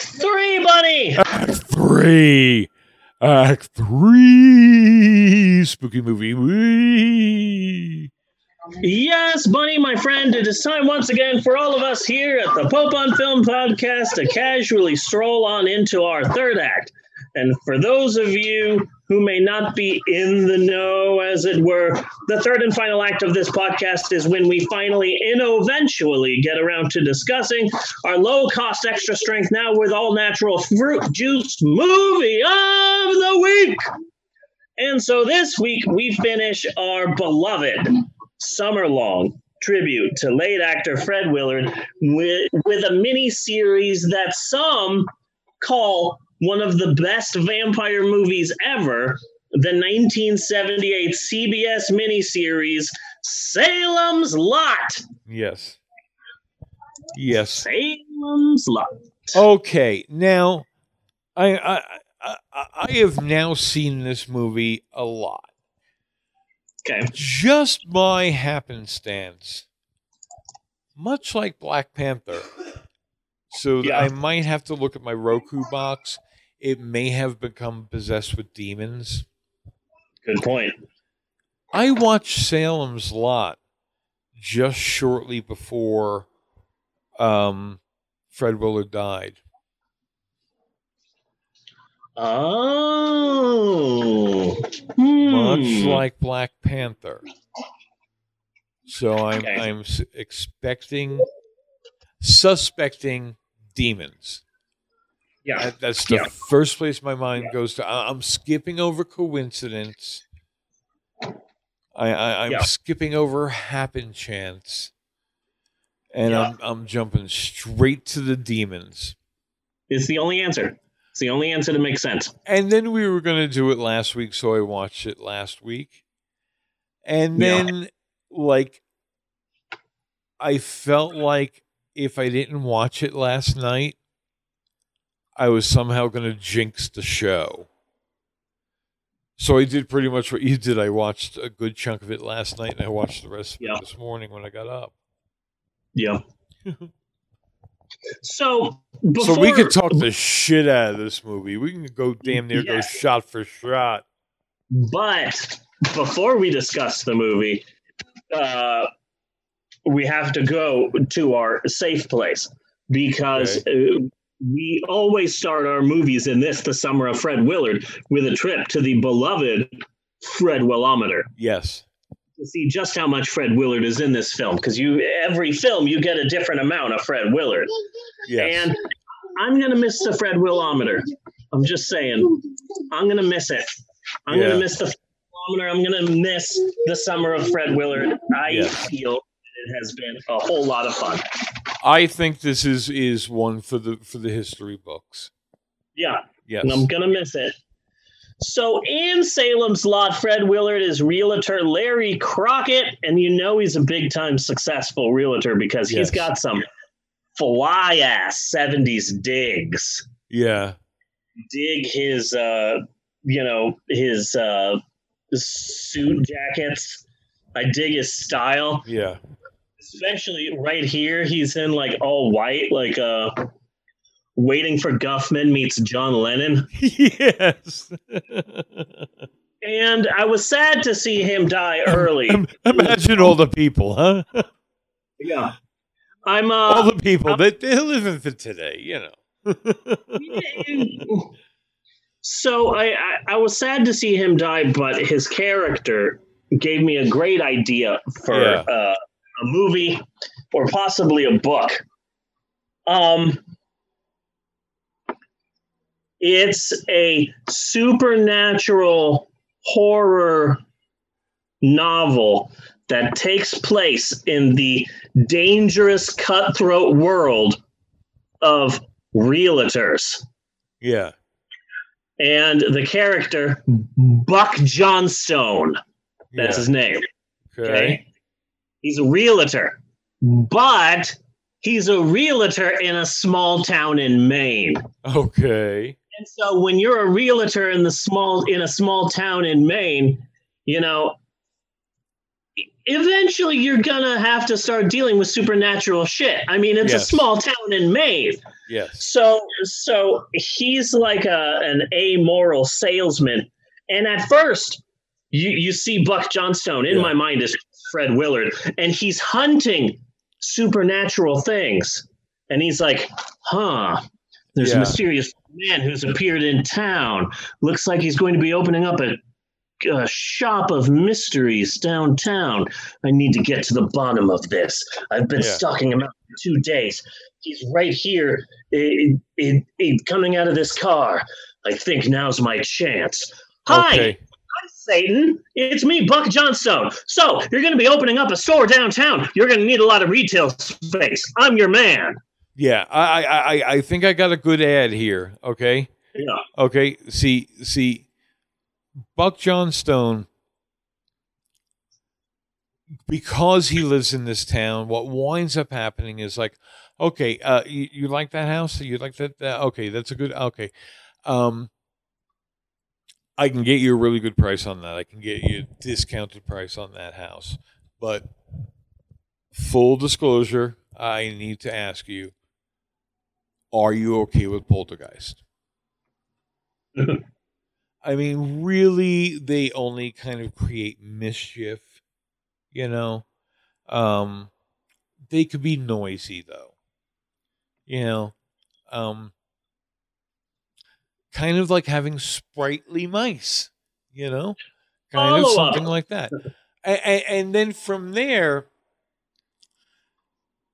Act three, Bunny. Act three. Act three. Spooky movie. Wee. Yes, Bunny, my friend, it is time once again for all of us here at the Pope on Film podcast to casually stroll on into our third act. And for those of you who may not be in the know, as it were, the third and final act of this podcast is when we finally and eventually get around to discussing our low cost, extra strength, now with all natural fruit juice movie of the week. And so this week we finish our beloved summer long tribute to late actor Fred Willard with, with a mini series that some call one of the best vampire movies ever, the 1978 CBS miniseries Salem's Lot. Yes. Yes. Salem's Lot. Okay, now I I I, I have now seen this movie a lot. Okay. Just by happenstance, much like Black Panther. So Yeah. I might have to look at my Roku box. It may have become possessed with demons. Good point. I watched Salem's Lot just shortly before um, Fred Willard died. Oh. much Hmm. like Black Panther. So I'm Okay. I'm expecting, suspecting demons. Yeah. That- that's the Yeah. first place my mind goes to. I- I'm skipping over coincidence. I, I I'm Yeah. skipping over happen chance, and Yeah. I'm I'm jumping straight to the demons. It's the only answer. It's the only answer that makes sense. And then we were going to do it last week, so I watched it last week. And Yeah. then, like, I felt like if I didn't watch it last night, I was somehow going to jinx the show. So I did pretty much what you did. I watched a good chunk of it last night, and I watched the rest of Yeah. it this morning when I got up. Yeah. so before, so we could talk the shit out of this movie. We can go damn near go shot for shot. But before we discuss the movie, uh, we have to go to our safe place because uh, we always start our movies in this, the summer of Fred Willard, with a trip to the beloved Fred Willometer Yes. to see just how much Fred Willard is in this film. Because you, every film, you get a different amount of Fred Willard. Yes. And I'm gonna miss the Fred Willometer. I'm just saying, I'm gonna miss it. I'm Yeah. gonna miss the Willometer. I'm gonna miss the summer of Fred Willard. I Yeah. feel it has been a whole lot of fun. I think this is is one for the for the history books. Yeah, Yes. and I'm gonna miss it. So in Salem's Lot, Fred Willard is realtor Larry Crockett, and you know he's a big time successful realtor because he's got some fly ass 70s digs. yeah. dig his uh you know his uh suit jackets i dig his style Yeah. Especially right here he's in like all white like uh waiting for guffman meets john lennon yes. and i was sad to see him die early Imagine all the people, huh? yeah i'm all uh the people that they're living for today, you know. so I, I i was sad to see him die but his character gave me a great idea for Yeah. uh, a movie or possibly a book um it's a supernatural horror novel that takes place in the dangerous cutthroat world of realtors yeah. and the character Buck Johnstone. That's yeah. his name. okay. Okay. He's a realtor, mm. but he's a realtor in a small town in Maine. Okay. And so when you're a realtor in the small in a small town in Maine, you know, eventually you're gonna have to start dealing with supernatural shit. I mean, it's Yes. a small town in Maine. Yes. So so he's like a an amoral salesman. And at first, you, you see Buck Johnstone in Yeah. my mind is Fred Willard, and he's hunting supernatural things. And he's like, huh, there's Yeah. a mysterious man who's appeared in town. Looks like he's going to be opening up a, a shop of mysteries downtown. I need to get to the bottom of this. I've been Yeah. stalking him out for two days. He's right here, i i i coming out of this car. I think now's my chance. Hi, Okay. Hi, Satan. It's me, Buck Johnstone. So, you're going to be opening up a store downtown. You're going to need a lot of retail space. I'm your man. Yeah, I, I, I, I think I got a good ad here. Okay. Yeah. Okay. See, see, Buck Johnstone, because he lives in this town, what winds up happening is like, okay, uh, you, you like that house? You like that? that? Okay, that's a good. Okay, um, I can get you a really good price on that. I can get you a discounted price on that house, but full disclosure, I need to ask you: Are you okay with Poltergeist? I mean, really, they only kind of create mischief, you know. Um, they could be noisy though, you know. Um, kind of like having sprightly mice, you know, kind of Follow up. something like that. and, and then from there,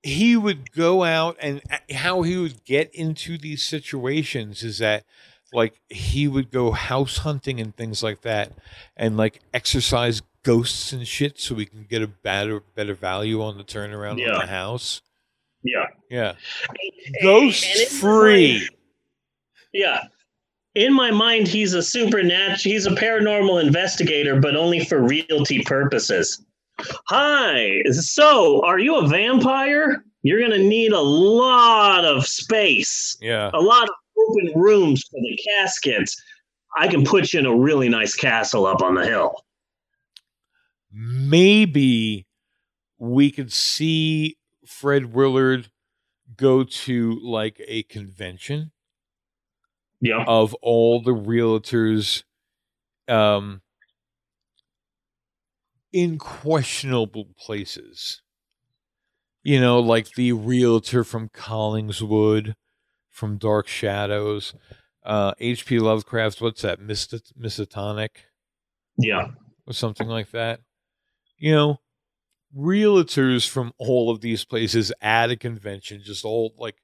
he would go out and how he would get into these situations is that like he would go house hunting and things like that and like exercise ghosts and shit so we can get a better better value on the turnaround on Yeah. the house Yeah. yeah ghost free mind- yeah. In my mind, he's a supernatural, he's a paranormal investigator, but only for realty purposes. Hi. So, are you a vampire? You're going to need a lot of space, yeah a lot of open rooms for the caskets. I can put you in a really nice castle up on the hill. maybe we could see Fred Willard go to like a convention Yeah. of all the realtors um in questionable places. You know, like the realtor from Collingswood, from Dark Shadows, uh HP Lovecraft, what's that? Mist- Mistotonic? Yeah. or something like that. You know, realtors from all of these places at a convention, just all like,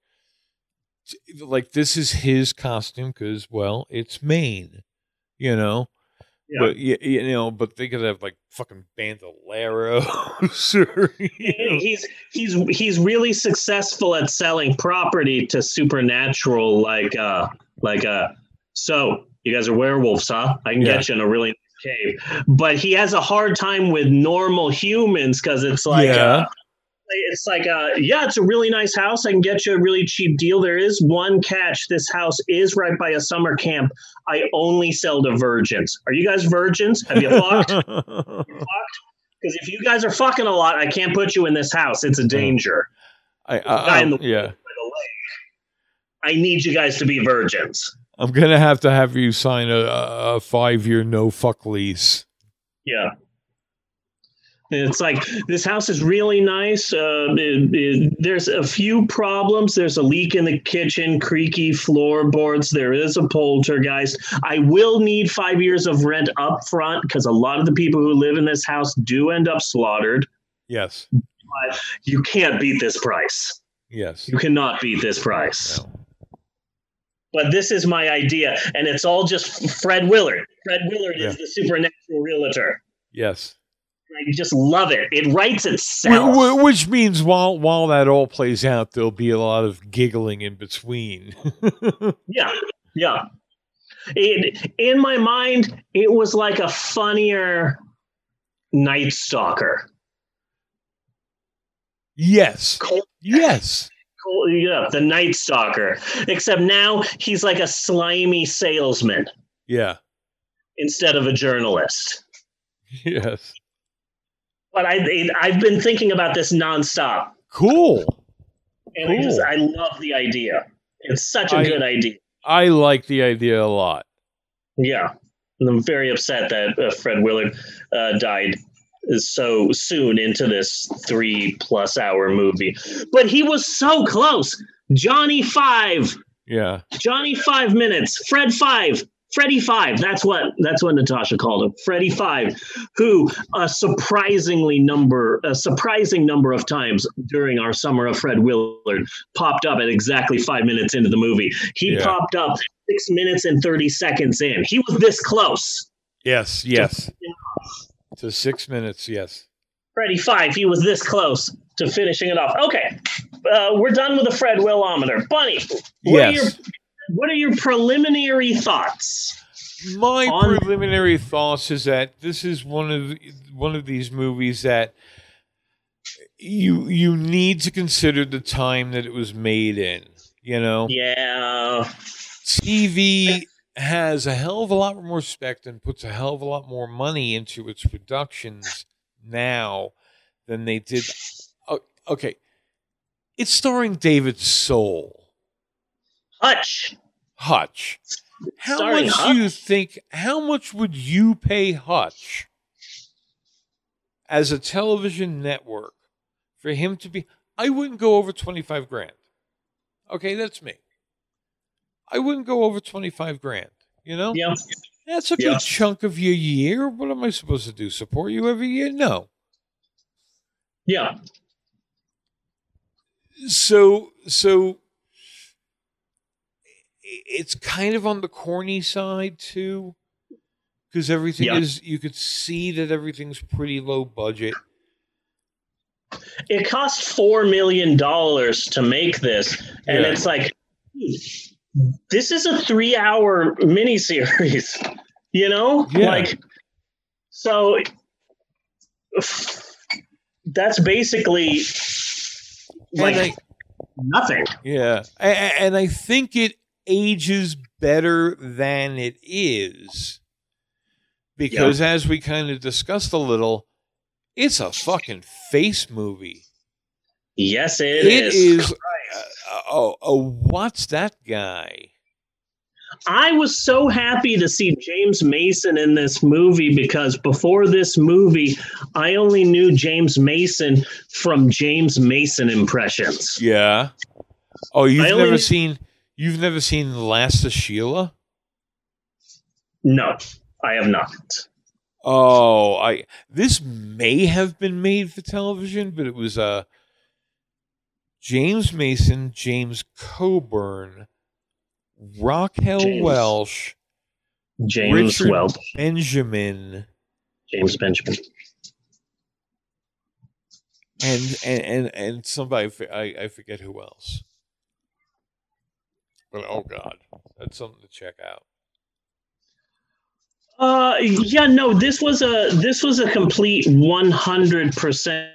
like this is his costume because, well, it's Maine, you know. Yeah. But you, you know, but they could have like fucking bandoleros, or he's he's he's really successful at selling property to supernatural like uh like uh so you guys are werewolves huh i can Yeah. get you in a really nice cave but he has a hard time with normal humans because it's like Yeah. uh, it's like uh yeah it's a really nice house i can get you a really cheap deal there is one catch this house is right by a summer camp i only sell to virgins are you guys virgins have you fucked because if you guys are fucking a lot, I can't put you in this house. It's a danger. I, I, I, the- yeah, By the lake. I need you guys to be virgins. I'm gonna have to have you sign a, a five year no fuck lease. Yeah. It's like this house is really nice. Uh, it- it- there's a few problems. There's a leak in the kitchen, creaky floorboards. There is a poltergeist. I will need five years of rent up front because a lot of the people who live in this house do end up slaughtered. Yes, But You can't beat this price. yes. You cannot beat this price. No. But this is my idea, and it's all just Fred Willard. Fred Willard Yeah. is the supernatural realtor. Yes. I just love it. It writes itself. Which means while while that all plays out, there'll be a lot of giggling in between. Yeah, yeah. It, in my mind, it was like a funnier Night Stalker. yes, Cold, yes, cold, yeah, the Night Stalker. Except now he's like a slimy salesman yeah, instead of a journalist. yes. But I I've been thinking about this nonstop, Cool. and I, Cool. just, I love the idea. It's such a I- good idea. I like the idea a lot. Yeah, and I'm very upset that uh, Fred Willard uh, died so soon into this three plus hour movie. But he was so close. Johnny Five, Yeah. Johnny Five minutes, Fred Five, Freddie Five. That's what that's what Natasha called him, Freddie Five, who a surprisingly number, a surprising number of times during our summer of Fred Willard popped up at exactly five minutes into the movie. He Yeah. popped up six minutes and thirty seconds in. He was this close. Yes. Yes. To six minutes. Yes. Freddie Five, he was this close to finishing it off. Okay, uh, we're done with the Fred Willometer. Bunny, what, are your, Yes. What are your preliminary thoughts? My on- preliminary thoughts is that this is one of one of these movies that you you need to consider the time that it was made in. You know, Yeah, TV has a hell of a lot more respect and puts a hell of a lot more money into its productions now than they did. Oh, okay, it's starring David Soul. Hutch. Hutch. How Starring much Hutch? do you think? How much would you pay Hutch as a television network for him to be? I wouldn't go over twenty five grand. Okay, that's me. I wouldn't go over twenty five grand. You know, Yeah, that's a good Yeah. chunk of your year. What am I supposed to do? Support you every year? No. yeah, so so it's kind of on the corny side too because everything Yeah. is you could see that everything's pretty low budget it cost four million dollars to make this, and Yeah. it's like this is a three-hour miniseries. You know, Yeah. like so. That's basically like I, nothing. yeah and i think it ages better than it is. Because as we kind of discussed a little it's a fucking face movie. Yes, it is. uh, oh, oh what's that guy? I was so happy to see James Mason in this movie because before this movie, I only knew James Mason from James Mason impressions. Yeah. Oh, you've never seen you've never seen The Last of Sheila? No, I have not. Oh, I this may have been made for television, but it was uh James Mason, James Coburn, Raquel James. Welch, James Richard- Welch, Benjamin, James Benjamin. and and and, and somebody I, I forget who else. But oh god, that's something to check out. Uh, yeah, no, this was a this was a complete one hundred percent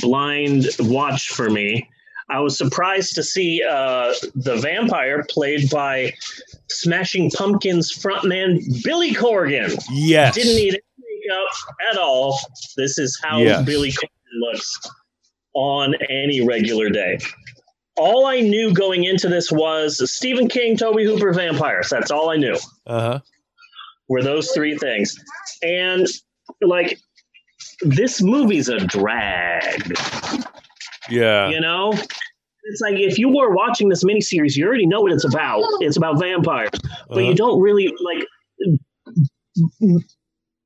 blind watch for me. I was surprised to see uh, the vampire played by Smashing Pumpkins frontman Billy Corgan. Yes. Didn't need any makeup at all. This is how Yes. Billy Corgan looks on any regular day. All I knew going into this was Stephen King, Tobe Hooper, vampires. That's all I knew Uh-huh. were those three things. And like this movie's a drag, Yeah. you know? It's like if you were watching this miniseries, you already know what it's about. It's about vampires, but Uh-huh. you don't really like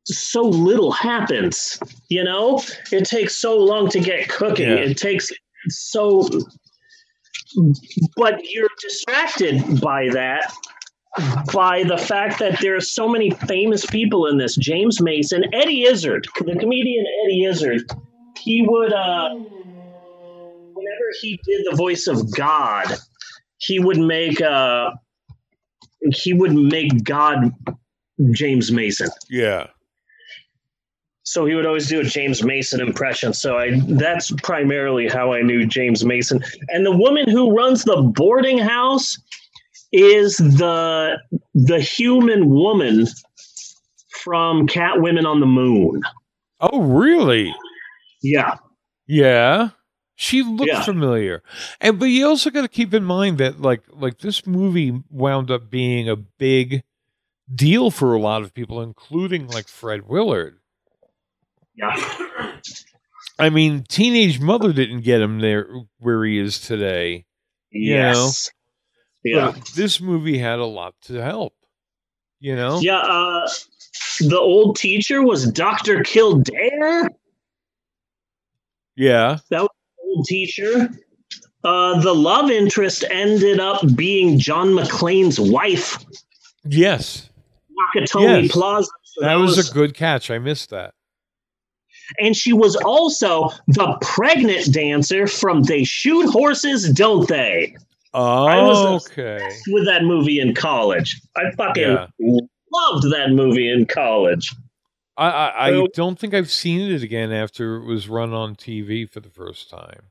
so little happens, you know? It takes so long to get cooking. Yeah. It takes so but you're distracted by that by the fact that there are so many famous people in this. James Mason, Eddie Izzard, the comedian Eddie Izzard, he would, uh, whenever he did the voice of God, he would make, uh, he would make God James Mason. Yeah. So he would always do a James Mason impression. So I that's primarily how I knew James Mason. And the woman who runs the boarding house is the the human woman from Cat Women on the Moon. Oh, really? Yeah. Yeah. She looks Yeah. familiar. And but you also got to keep in mind that like like this movie wound up being a big deal for a lot of people including like Fred Willard. Yeah. I mean, Teenage Mother didn't get him there where he is today. Yes. Yeah. But this movie had a lot to help. You know? Yeah. Uh, the old teacher was Dr. Kildare, Yeah. That was the old teacher. Uh, the love interest ended up being John McClane's wife, Yes. Nakatomi Yes. Plaza. So That was a good catch. I missed that. And she was also the pregnant dancer from They Shoot Horses, Don't They? was okay. With that movie in college. I fucking Yeah. loved that movie in college. I, I, I don't think I've seen it again after it was run on TV for the first time.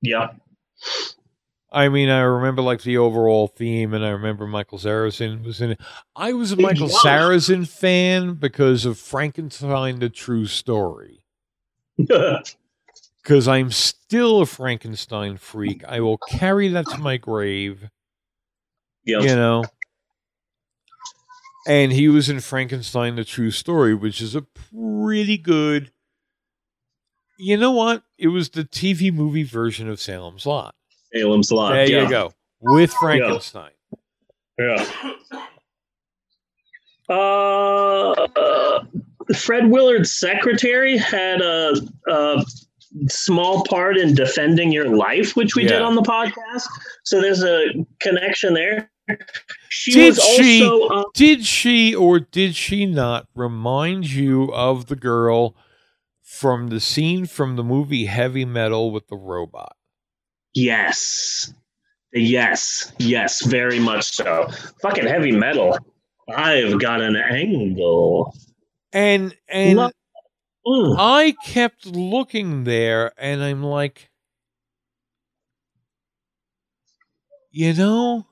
Yeah. I mean, I remember like the overall theme, and I remember Michael Sarrazin was in it. I was a Michael was. Sarrazin fan because of Frankenstein: The True Story. Because I'm still a Frankenstein freak. I will carry that to my grave. yeah. You know. And he was in Frankenstein: The True Story, which is a pretty good. You know what? It was the TV movie version of Salem's Lot. Salem's Lot. There yeah. you go. With Frankenstein. Yeah. Uh, uh, Fred Willard's secretary had a, a small part in defending your life, which we did on the podcast. So there's a connection there. She Did was she- also uh, Did she or did she not remind you of the girl from the scene from the movie Heavy Metal with the robot? Yes, yes, yes, very much so. Fucking heavy metal. I've got an angle. And and. I kept looking there and I'm like you know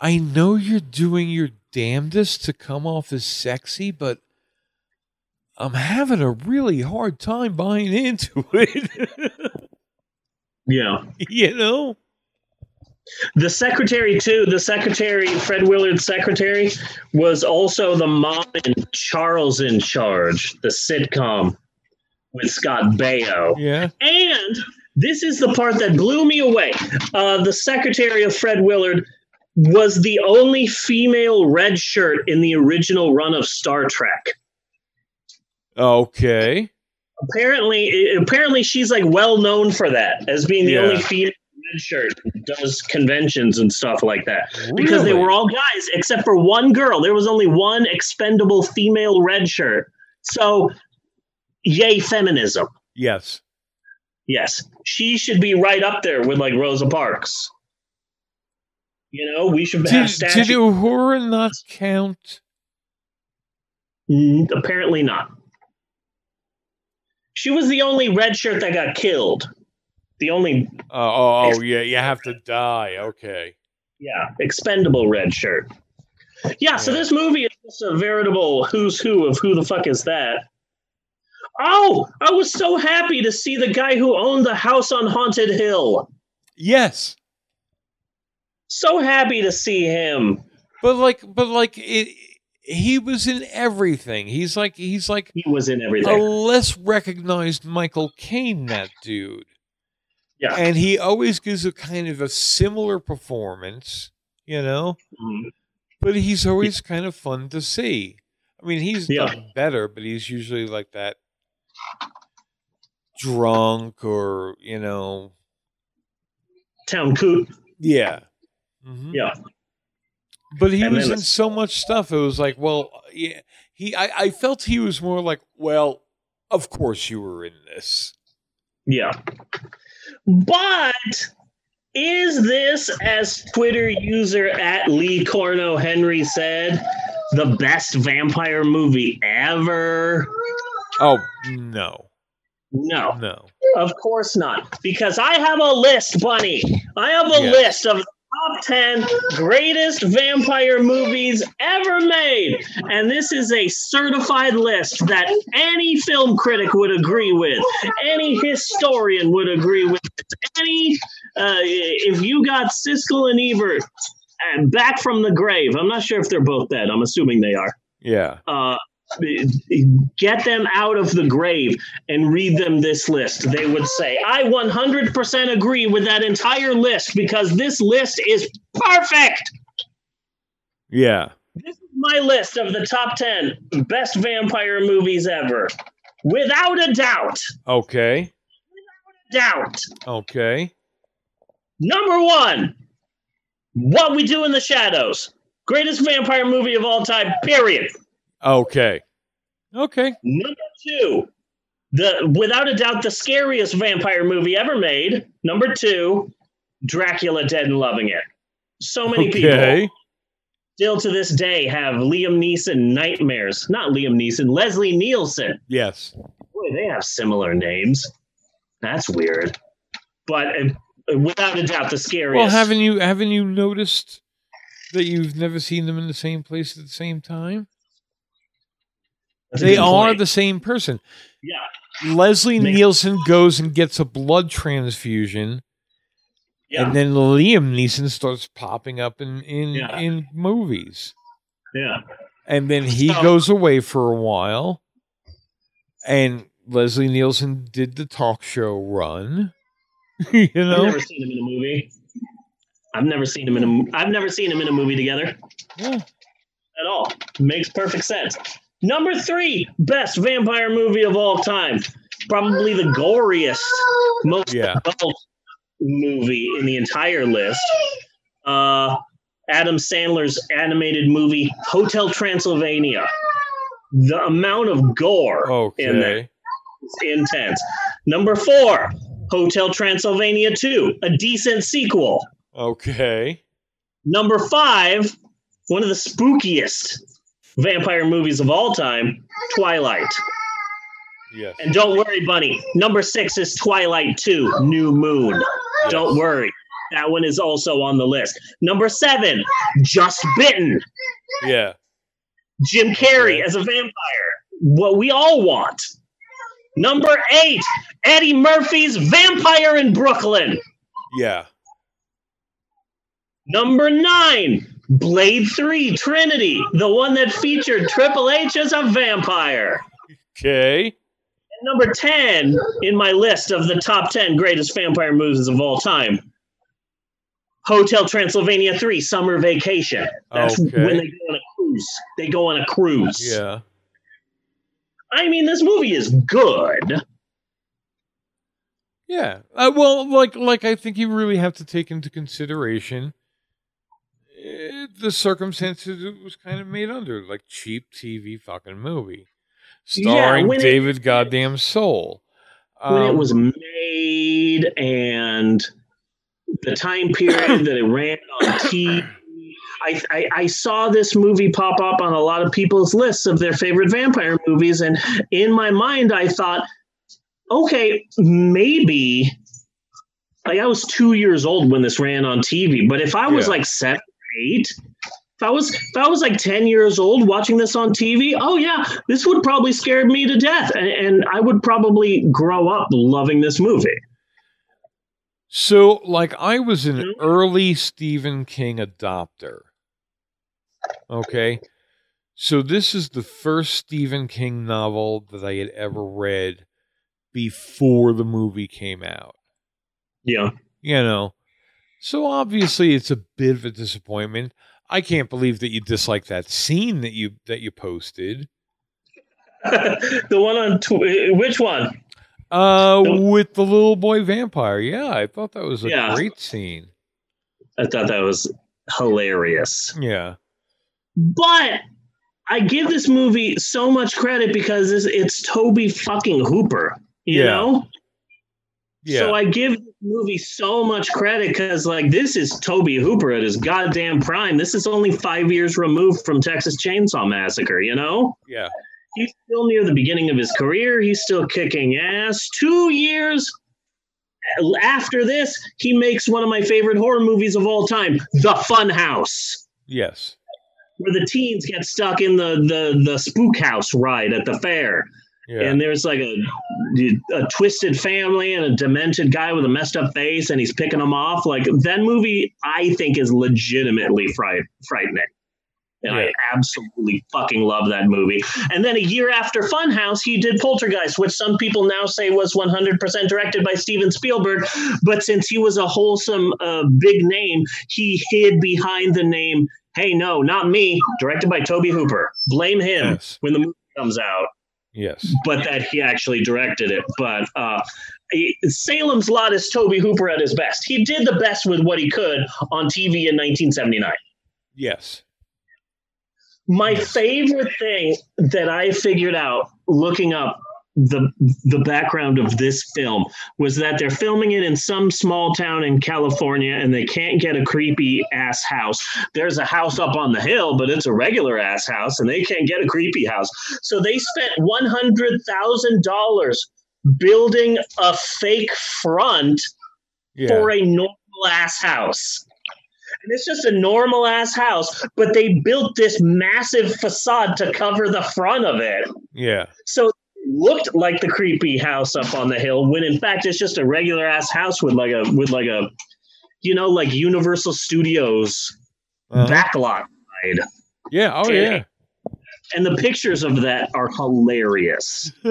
I know you're doing your damnedest to come off as sexy, but I'm having a really hard time buying into it. Yeah. you know? The secretary too. The secretary, Fred Willard's secretary, was also the mom in Charles in Charge, the sitcom with Scott Baio. Yeah. And this is the part that blew me away. Uh, the secretary of Fred Willard was the only female red shirt in the original run of Star Trek. Okay. Apparently, apparently she's like well known for that as being the Yeah. only female red shirt does conventions and stuff like that. because they were all guys except for one girl. There was only one expendable female red shirt. So, yay, feminism. Yes. Yes, she should be right up there with like Rosa Parks. You know, we should have Did, did Uhura not count? Mm, apparently not. She was the only red shirt that got killed. The only, Uh, oh, oh, yeah. You have to die. Okay. yeah, expendable red shirt. Yeah, so this movie is just a veritable who's who of who the fuck is that. Oh, I was so happy to see the guy who owned the house on Haunted Hill. Yes. So happy to see him. But like, but like, it, he was in everything. He's like, he's like He was in everything. a less recognized Michael Caine. That dude. Yeah. And he always gives a kind of a similar performance, you know. Mhm. But he's always kind of fun to see. I mean, he's Yeah. better, but he's usually like that drunk or you know, Town Coot. yeah, Mhm. Yeah. But he And was in so much stuff. It was like, well, yeah, he. I, I felt he was more like, well, of course you were in this. Yeah. But is this, as Twitter user at Lee Corno Henry said, the best vampire movie ever? Oh no, No, no. of course not. Because I have a list, Bunny. I have a Yeah. list of the top 10 greatest vampire movies ever made. And this is a certified list that any film critic would agree with, any historian would agree with, any, uh, if you got Siskel and Ebert uh, back from the grave, I'm not sure if they're both dead, I'm assuming they are. Yeah. Uh, get them out of the grave and read them this list. They would say, I 100% agree with that entire list because this list is perfect. Yeah. This is my list of the top 10 best vampire movies ever. Without a doubt. Okay. Without a doubt. Okay. Number one, What We Do in the Shadows. Greatest vampire movie of all time, period. Okay. Okay. Number two, the without a doubt the scariest vampire movie ever made. Number two, Dracula Dead and Loving It. So many Okay. people still to this day have Liam Neeson nightmares. Not Liam Neeson, Leslie Nielsen. Yes. Boy, they have similar names. That's weird. But uh, without a doubt, the scariest. Well, haven't you haven't you noticed that you've never seen them in the same place at the same time? That's They are the same person. Yeah. Leslie Nielsen goes and gets a blood transfusion, Yeah. and then Liam Neeson starts popping up in in, Yeah. in movies, yeah. and then he So- goes away for a while, and Leslie Nielsen did the talk show run. you know? I've never seen him in a movie. I've never seen him in a. I've never seen him in a movie together. Yeah. at all. Makes perfect sense. Number three, best vampire movie of all time. Probably the goriest, most Yeah. movie in the entire list. Uh, Adam Sandler's animated movie Hotel Transylvania. The amount of gore in there okay, is intense. Number four, Hotel Transylvania 2, a decent sequel. okay, Number five, one of the spookiest vampire movies of all time, Twilight. yes, And don't worry, Bunny. Number six is Twilight 2, New Moon. yes. Don't worry. That one is also on the list. Number seven, Just Bitten. yeah, Jim Carrey Okay. as a vampire. What we all want. Number eight, Eddie Murphy's Vampire in Brooklyn. yeah, Number nine, Blade 3 Trinity, the one that featured Triple H as a vampire. okay, And number 10 in my list of the top 10 greatest vampire movies of all time Hotel Transylvania 3 Summer Vacation. That's Okay. when they go on a cruise. They go on a cruise. yeah. I mean, this movie is good. Yeah. Uh, well, like like I think you really have to take into consideration eh, the circumstances it was kind of made under, like cheap TV fucking movie, Yeah, starring it- David Goddamn Soul. When it Um, was made and the time period that it ran on TV. I, I, I saw this movie pop up on a lot of people's lists of their favorite vampire movies, and in my mind, I thought, okay, maybe. Like I was two years old when this ran on TV, but if I was Yeah. like seven, eight, if I was if I was like ten years old watching this on TV, oh yeah, this would probably scare me to death, and, and I would probably grow up loving this movie. So, like, I was an Mhm. early Stephen King adopter. Okay. So, this is the first Stephen King novel that I had ever read before the movie came out. Yeah. You know, so obviously it's a bit of a disappointment. I can't believe that you dislike that scene that you that you posted. the one on tw- which one? Uh, The- with the little boy vampire. Yeah, I thought that was a Yeah. great scene. I thought that was hilarious. Yeah. But I give this movie so much credit because it's, it's Tobe fucking Hooper. You Yeah. know? Yeah. So I give movie so much credit because, like, this is Tobe Hooper at his goddamn prime. This is only five years removed from Texas Chainsaw Massacre, you know? yeah. He's still near the beginning of his career. He's still kicking ass. Two years After this, he makes one of my favorite horror movies of all time, The Fun House Yes. where the teens get stuck in the the the spook house ride at the fair Yeah. and there's like a a twisted family and a demented guy with a messed up face and he's picking them off like that movie i think is legitimately fright, frightening and Yeah. I absolutely fucking love that movie. And then a year after Funhouse, he did Poltergeist, which some people now say was 100% directed by Steven Spielberg. But since he was a wholesome, uh, big name, he hid behind the name Hey, no, not me, directed by Tobe Hooper. Blame him Yes. when the movie comes out, Yes. but that he actually directed it. But uh, Salem's Lot is Tobe Hooper at his best. He did the best with what he could on TV in 1979. Yes. My favorite thing that I figured out looking up the the background of this film was that they're filming it in some small town in California and they can't get a creepy ass house. There's a house up on the hill, but it's a regular ass house and they can't get a creepy house. So they spent $100,000 building a fake front Yeah. for a normal ass house. And it's just a normal ass house, but they built this massive facade to cover the front of it. yeah. So looked like the creepy house up on the hill when in fact it's just a regular ass house with like a with like a you know like Universal Studios Uh-huh. backlot ride. Yeah. Oh yeah. And the pictures of that are hilarious.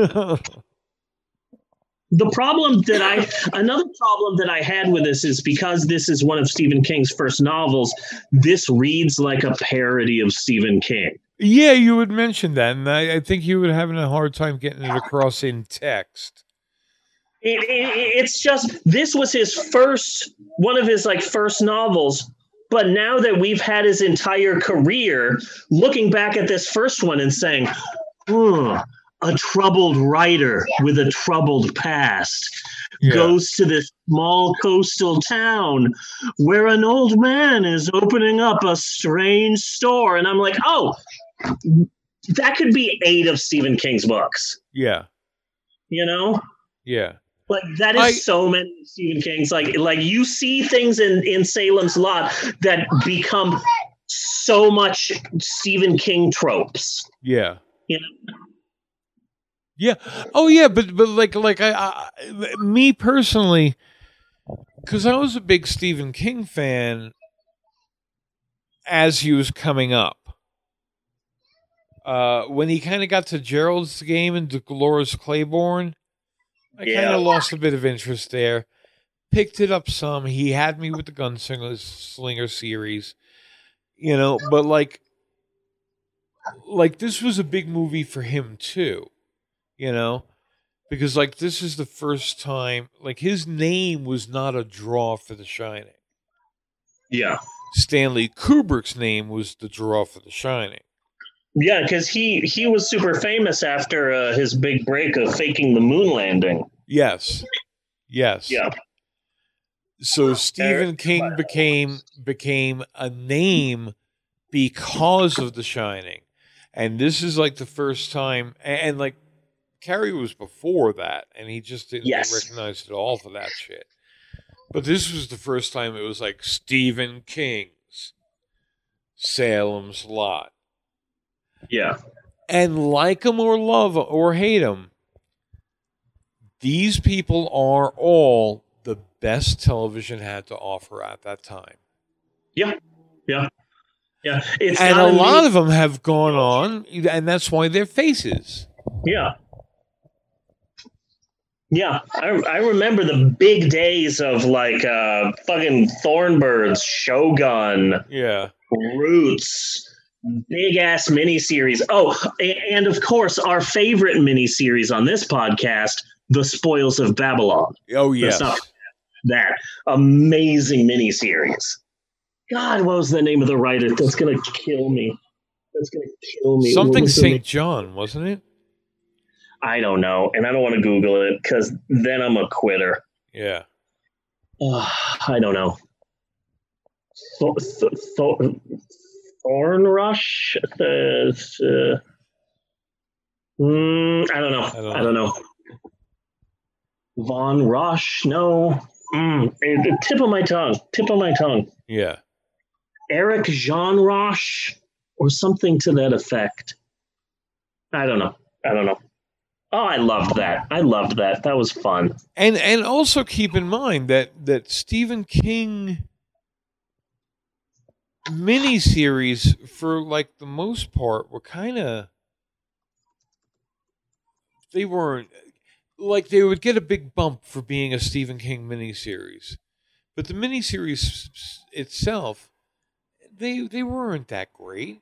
The problem that I, another problem that I had with this is because this is one of Stephen King's first novels, this reads like a parody of Stephen King. Yeah, you would mention that, and I, I think you would having a hard time getting it across in text. It, it, it's just, this was his first, one of his like first novels. But now that we've had his entire career, looking back at this first one and saying, "Hmm, a troubled writer with a troubled past. Yeah. goes to this small coastal town where an old man is opening up a strange store. And I'm like, oh, that could be eight of Stephen King's books, Yeah. you know? Yeah. Like that is I- so many Stephen King's. Like, like you see things in in Salem's Lot that become so much Stephen King tropes. Yeah. You know? Yeah. Oh yeah, but but like like I, I me personally cuz I was a big Stephen King fan as he was coming up. Uh when he kind of got to Gerald's game and Dolores Claiborne, I kind of lost a bit of interest there. Picked it up some. He had me with the Gunslinger Slinger series. You know, but like like this was a big movie for him too you know because like this is the first time like his name was not a draw for the shining Yeah. stanley kubrick's name was the draw for the shining Yeah, because he he was super famous after uh, his big break of faking the moon landing. yes. Yes. Yeah, so stephen king became became a name because of the shining. And this is like the first time and, and like carrie was before that and he just didn't Yes. get recognized at all for that shit. But this was the first time it was like stephen king's salem's lot yeah, and like them or love or hate them these people are all the best television had to offer at that time yeah, yeah. Yeah. It's and a lot of them have gone on, and that's why they're faces. yeah, yeah. I I remember the big days of like uh fucking Thornbirds, Shogun, Yeah, Roots, big ass miniseries. Oh, and of course our favorite miniseries on this podcast, The Spoils of Babylon. oh yes, that amazing miniseries. God, what was the name of the writer? That's gonna kill me. That's gonna kill me. Something Saint name? John, wasn't it? I don't know, and I don't want to Google it because then I'm a quitter. Yeah, Ugh, I don't know. Thor, Thorn Rush. The, uh, mm, I don't know. I don't I don't know. Von Rosh, no. Mm, tip of my tongue. Tip of my tongue. Yeah. Eric Jonrosh or something to that effect. I don't know. I don't know. Oh, I loved that. I loved that. That was fun. And and also keep in mind that that Stephen King miniseries for like the most part were kind of they weren't like they would get a big bump for being a Stephen King miniseries, but the miniseries itself they they weren't that great.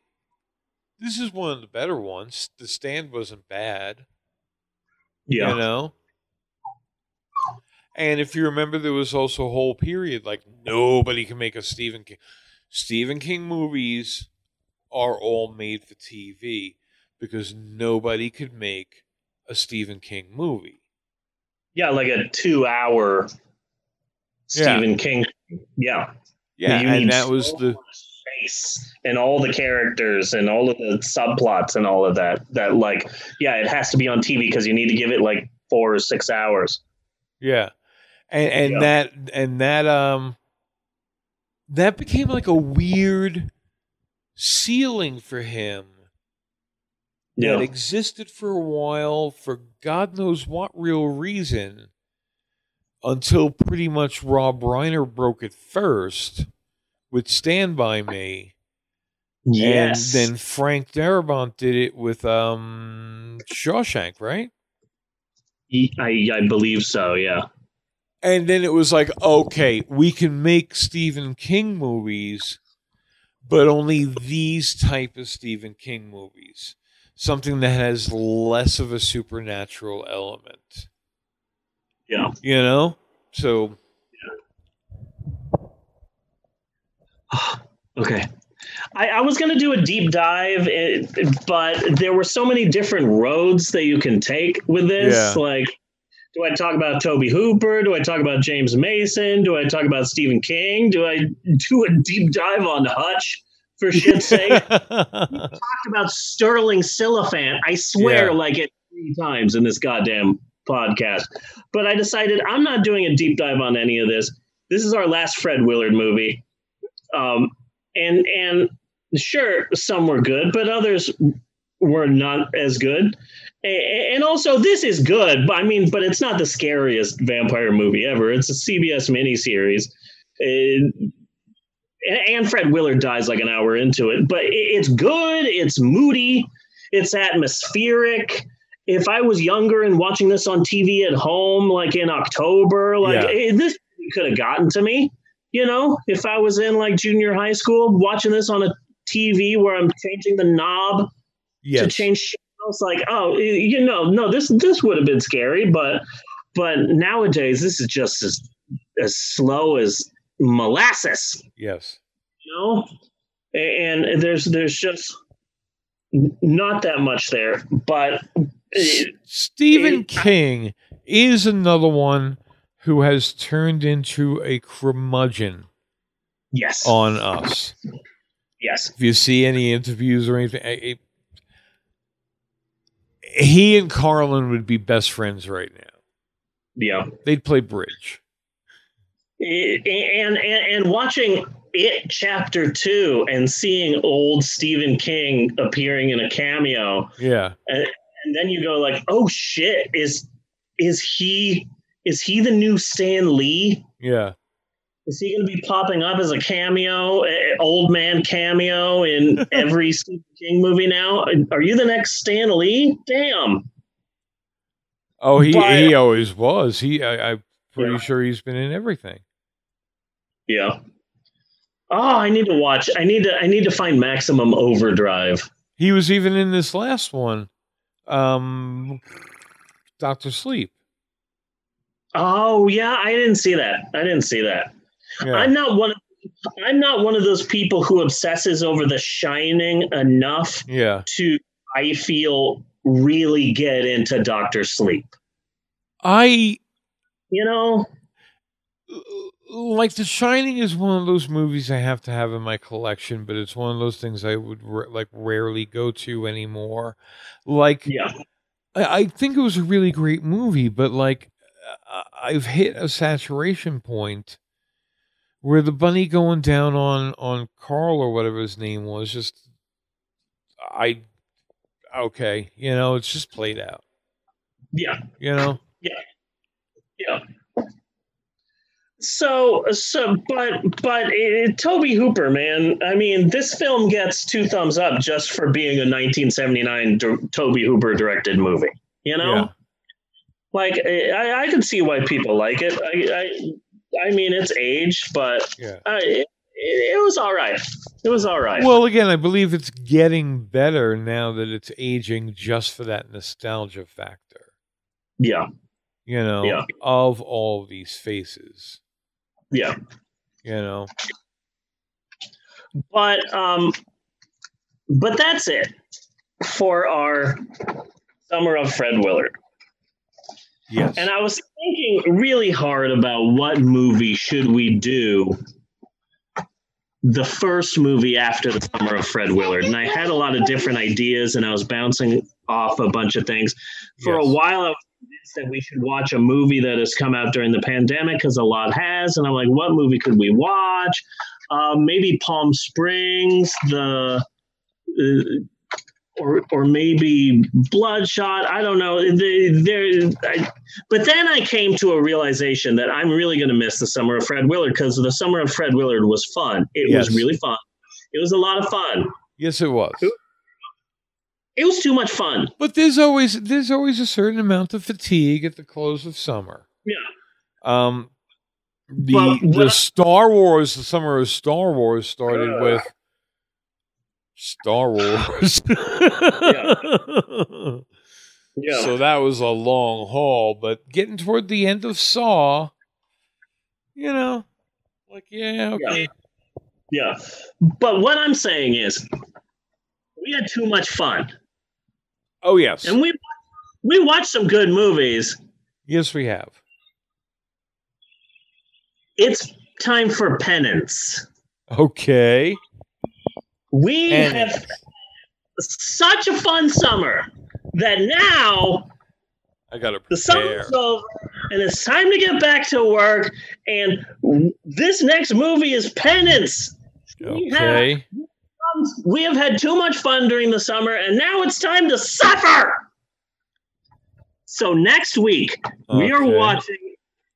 This is one of the better ones. The Stand wasn't bad. Yeah. You know? And if you remember, there was also a whole period like nobody can make a Stephen King. Stephen King movies are all made for TV because nobody could make a Stephen King movie. Yeah, like a two hour Stephen yeah. King. Yeah. Yeah, and that was the space and all the characters and all of the subplots and all of that. That like, yeah, it has to be on TV because you need to give it like four or six hours. Yeah, and and yeah. that and that um that became like a weird ceiling for him yeah. that existed for a while for God knows what real reason until pretty much Rob Reiner broke it first with Stand By Me. Yes. And then Frank Darabont did it with um Shawshank, right? I I believe so, yeah. And then it was like, okay, we can make Stephen King movies, but only these type of Stephen King movies. Something that has less of a supernatural element. Yeah. You know? So okay. I, I, was going to do a deep dive, eh, but there were so many different roads that you can take with this. Yeah. Like, do I talk about Tobe Hooper? Do I talk about James Mason? Do I talk about Stephen King? Do I do a deep dive on Hutch? For shit's sake, we talked about Stirling Silliphant. I swear, yeah. like it three times in this goddamn podcast. But I decided I'm not doing a deep dive on any of this. This is our last Fred Willard movie. Um, and and sure, some were good, but others were not as good. And also, this is good. but I mean, but it's not the scariest vampire movie ever. It's a CBS miniseries. Uh, and Fred Willard dies like an hour into it, but it's good. It's moody. It's atmospheric. If I was younger and watching this on TV at home, like in October, like yeah. Eh, this could have gotten to me. You know, if I was in like junior high school watching this on a TV where I'm changing the knob yes. to change channels, like, oh, you know, no, this this would have been scary, but but nowadays this is just as as slow as molasses. Yes. You know, and there's there's just not that much there, but Stephen it, King is another one who has turned into a curmudgeon yes on us yes if you see any interviews or anything it, he and carlin would be best friends right now. Yeah. They'd play bridge. And and and watching it chapter two and seeing old stephen king appearing in a cameo. Yeah. And, and then you go like oh shit is is he is he the new Stan Lee? Yeah. Is he going to be popping up as a cameo, old man cameo in every Stephen King movie now? Are you the next Stan Lee? Damn. Oh, he but, he always was. He I, am pretty yeah. sure he's been in everything. Yeah. Oh, I need to watch. I need to. I need to find Maximum Overdrive. He was even in this last one, um, Doctor Sleep. Oh yeah, I didn't see that. I didn't see that. Yeah. I'm not one. Of, I'm not one of those people who obsesses over The Shining enough. Yeah. To I feel really get into Doctor Sleep. I. You know. Like The Shining is one of those movies I have to have in my collection, but it's one of those things I would like rarely go to anymore. Like, yeah, I, I think it was a really great movie, but like I've hit a saturation point where the bunny going down on on Carl or whatever his name was just I okay, you know, it's just played out. Yeah. You know? Yeah. Yeah. So, so, but, but uh, Tobe Hooper, man. I mean, this film gets two thumbs up just for being a 1979 D- Tobe Hooper directed movie. You know, Yeah. like I, I can see why people like it. I, I, I mean, it's aged, but Yeah. uh, it, it, it was all right. It was all right. Well, again, I believe it's getting better now that it's aging just for that nostalgia factor, yeah, you know, Yeah. of all these faces, yeah. you know. But um, but that's it for our summer of Fred Willard. Yes. And I was thinking really hard about what movie should we do the first movie after the summer of Fred Willard. And I had a lot of different ideas and I was bouncing off a bunch of things. For Yes. a while I was convinced that we should watch a movie that has come out during the pandemic because a lot has. And I'm like, what movie could we watch? Um, maybe Palm Springs, the uh, or or maybe Bloodshot. I don't know. They- I, but then I came to a realization that I'm really going to miss the summer of Fred Willard because the summer of Fred Willard was fun. It Yes. was really fun. It was a lot of fun. yes, it was. It was too much fun. But there's always there's always a certain amount of fatigue at the close of summer. Yeah. Um, the Well, the I- Star Wars, the summer of Star Wars started Uh. with Star Wars. Yeah. So that was a long haul, but getting toward the end of Saw, you know, like yeah, okay, yeah. But what I'm saying is, we had too much fun, oh yes, and we we watched some good movies. yes we have. It's time for penance. Okay, We have such a fun summer that now I gotta the prepare. summer's over and it's time to get back to work. And this next movie is Penance. We have, Okay, we have had too much fun during the summer, and now it's time to suffer. So next week we are watching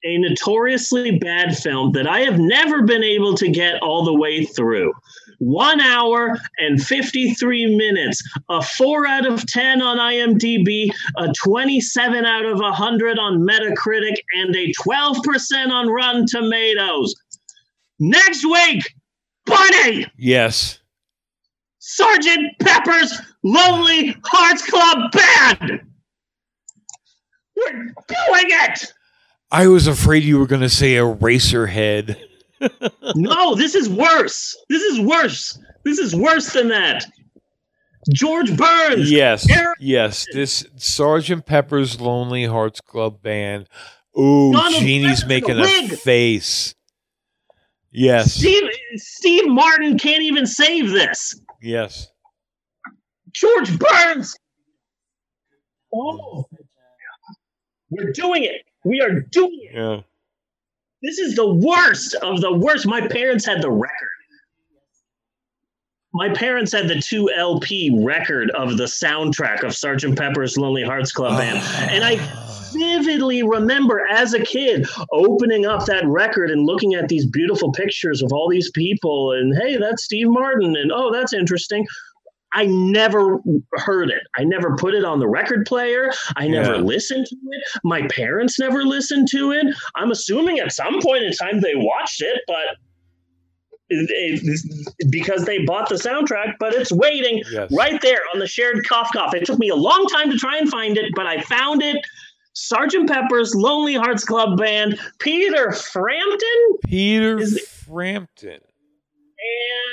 a notoriously bad film that I have never been able to get all the way through. One hour and 53 minutes, a 4 out of 10 on IMDb, a 27 out of 100 on Metacritic, and a 12% on Rotten Tomatoes. Next week, Bunny! Yes, Sergeant Pepper's Lonely Hearts Club Band! We're doing it! I was afraid you were gonna say Eraserhead. No, this is worse. This is worse. This is worse than that. George Burns. Yes, Eric- yes. This Sergeant Pepper's Lonely Hearts Club Band. Ooh, Donald Jeannie's making a face. Yes, Steve, Steve Martin can't even save this. yes. George Burns. Oh. We're doing it. We are doing it. Yeah. This is the worst of the worst. My parents had the record. My parents had the 2 LP record of the soundtrack of Sgt. Pepper's Lonely Hearts Club Band. And I vividly remember as a kid opening up that record and looking at these beautiful pictures of all these people and hey that's steve martin and oh that's interesting i never heard it i never put it on the record player i never Yeah. listened to it my parents never listened to it i'm assuming at some point in time they watched it but it, because they bought the soundtrack but it's waiting Yes. right there on the shared cough cough. It took me a long time to try and find it, but I found it. Sergeant Pepper's Lonely Hearts Club Band, Peter Frampton, Peter Frampton.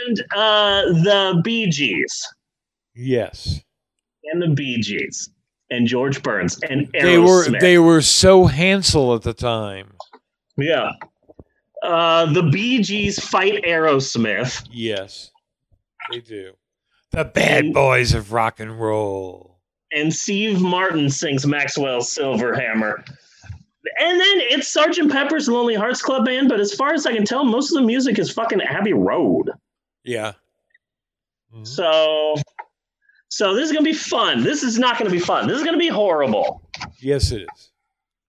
and uh, the Bee Gees, Yes. and the Bee Gees, and George Burns, and They were they were so Hansel at the time. yeah. Uh, the Bee Gees fight Aerosmith. Yes. They do. The bad boys of rock and roll. and Steve Martin sings Maxwell's Silverhammer. And then it's Sergeant Pepper's Lonely Hearts Club Band, but as far as I can tell, most of the music is fucking Abbey Road. Yeah. Mhm. So, so this is gonna be fun. This is not gonna be fun. This is gonna be horrible. Yes, it is.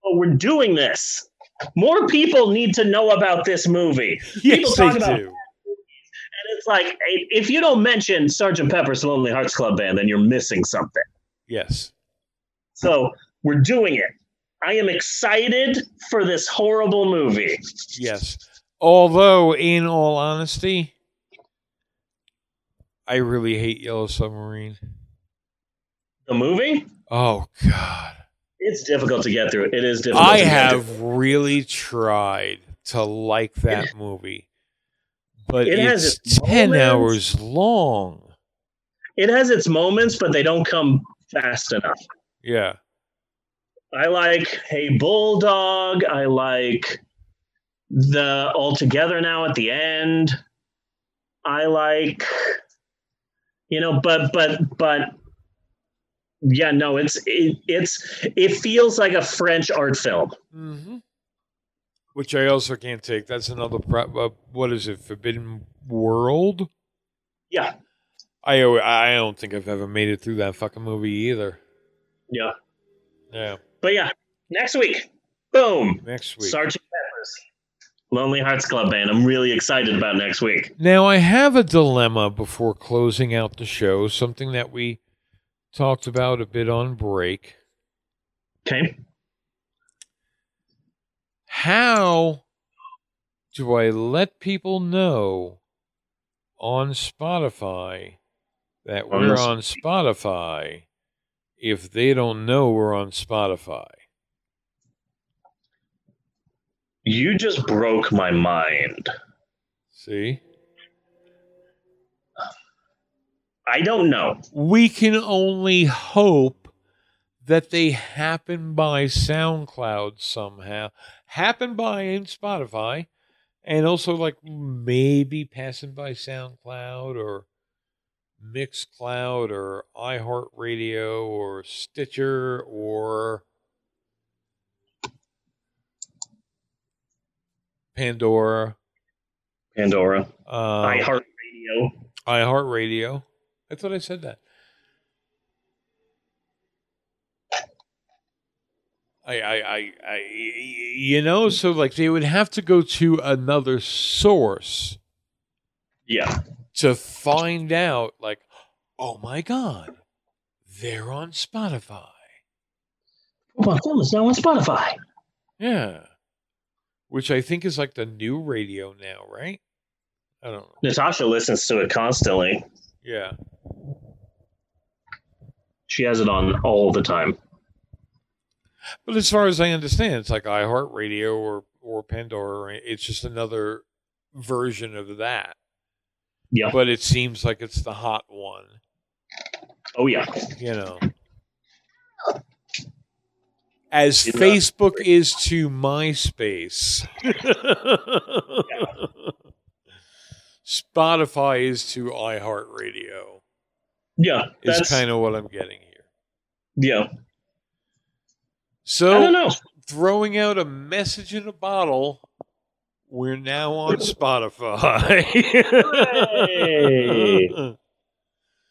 But we're doing this. More people need to know about this movie. Yes, talk they about- do. And it's like, if you don't mention Sergeant Pepper's Lonely Hearts Club Band, then you're missing something. Yes. So we're doing it. I am excited for this horrible movie. Yes. Although, in all honesty, I really hate Yellow Submarine. The movie, Oh God. it's difficult to get through. It is difficult. I to get through. have really tried to like that movie, but It its ten moments. hours long. It has its moments, but they don't come fast enough. Yeah. I like Hey Bulldog. I like the All Together Now at the end. I like, you know, but but but yeah, no, it's it, it's it feels like a French art film. Mm-hmm. Which I also can't take. That's another. Pro- uh, what is it? Forbidden World. Yeah, I I don't think I've ever made it through that fucking movie either. yeah, Yeah. but yeah, next week, boom, Next week. Sergeant Pepper's Lonely Hearts Club Band. I'm really excited about next week. Now, I have a dilemma before closing out the show, something that we talked about a bit on break. Okay, How do I let people know on Spotify that On we're on Spotify if they don't know we're on Spotify? you just broke my mind. See? I don't know. we can only hope that they happen by SoundCloud somehow, happen by in Spotify, and also like maybe passing by SoundCloud or Mixcloud or iHeartRadio or Stitcher or Pandora, Pandora, um, iHeartRadio. iHeartRadio. I thought I said that. I, I, I, I, you know, so like they would have to go to another source Yeah. to find out, like, oh my God, they're on Spotify. Well, film is now on Spotify. Yeah. Which I think is like the new radio now, right? I don't know. Natasha listens to it constantly. Yeah. She has it on all the time. But as far as I understand, it's like iHeartRadio or or Pandora. It's just another version of that. Yeah. But it seems like it's the hot one. Oh yeah. You know, as Facebook is to MySpace, Spotify is to iHeartRadio. Yeah. Is That's kind of what I'm getting here. yeah. I So don't know. throwing out a message in a bottle. We're now on Spotify. Hooray.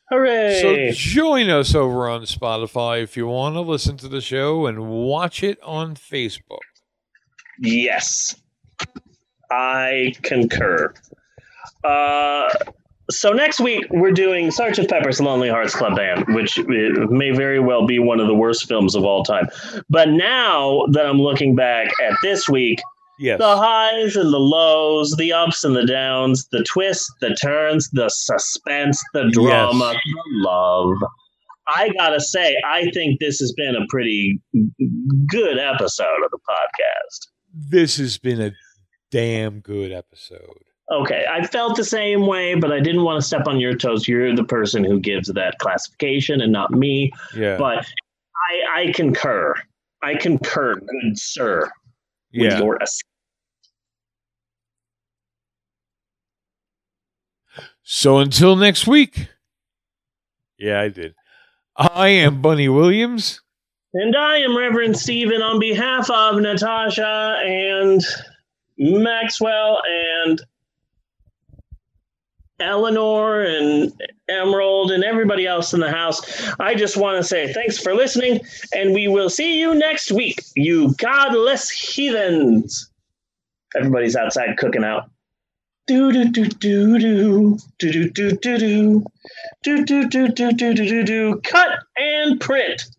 Hooray. so join us over on Spotify if you want to listen to the show and watch it on Facebook. Yes. I concur. Uh, so next week we're doing Sergeant Pepper's Lonely Hearts Club Band, which uh, may very well be one of the worst films of all time. But now that I'm looking back at this week, Yes. the highs and the lows, the ups and the downs, the twists, the turns, the suspense, the drama, Yes. the love. I gotta say, I think this has been a pretty good episode of the podcast. This has been a damn good episode. Okay, I felt the same way, but I didn't want to step on your toes. You're the person who gives that classification and not me. Yeah. But I, I concur. I concur, good sir, with yeah. your ass- So until next week. Yeah, I did. I am Bunny Williams. And I am Reverend Stephen on behalf of Natasha and Maxwell and Eleanor and Emerald and everybody else in the house. I just want to say thanks for listening, and we will see you next week, you godless heathens. Everybody's outside cooking out. Do do do do do do do do do do do do do do do do do cut and print.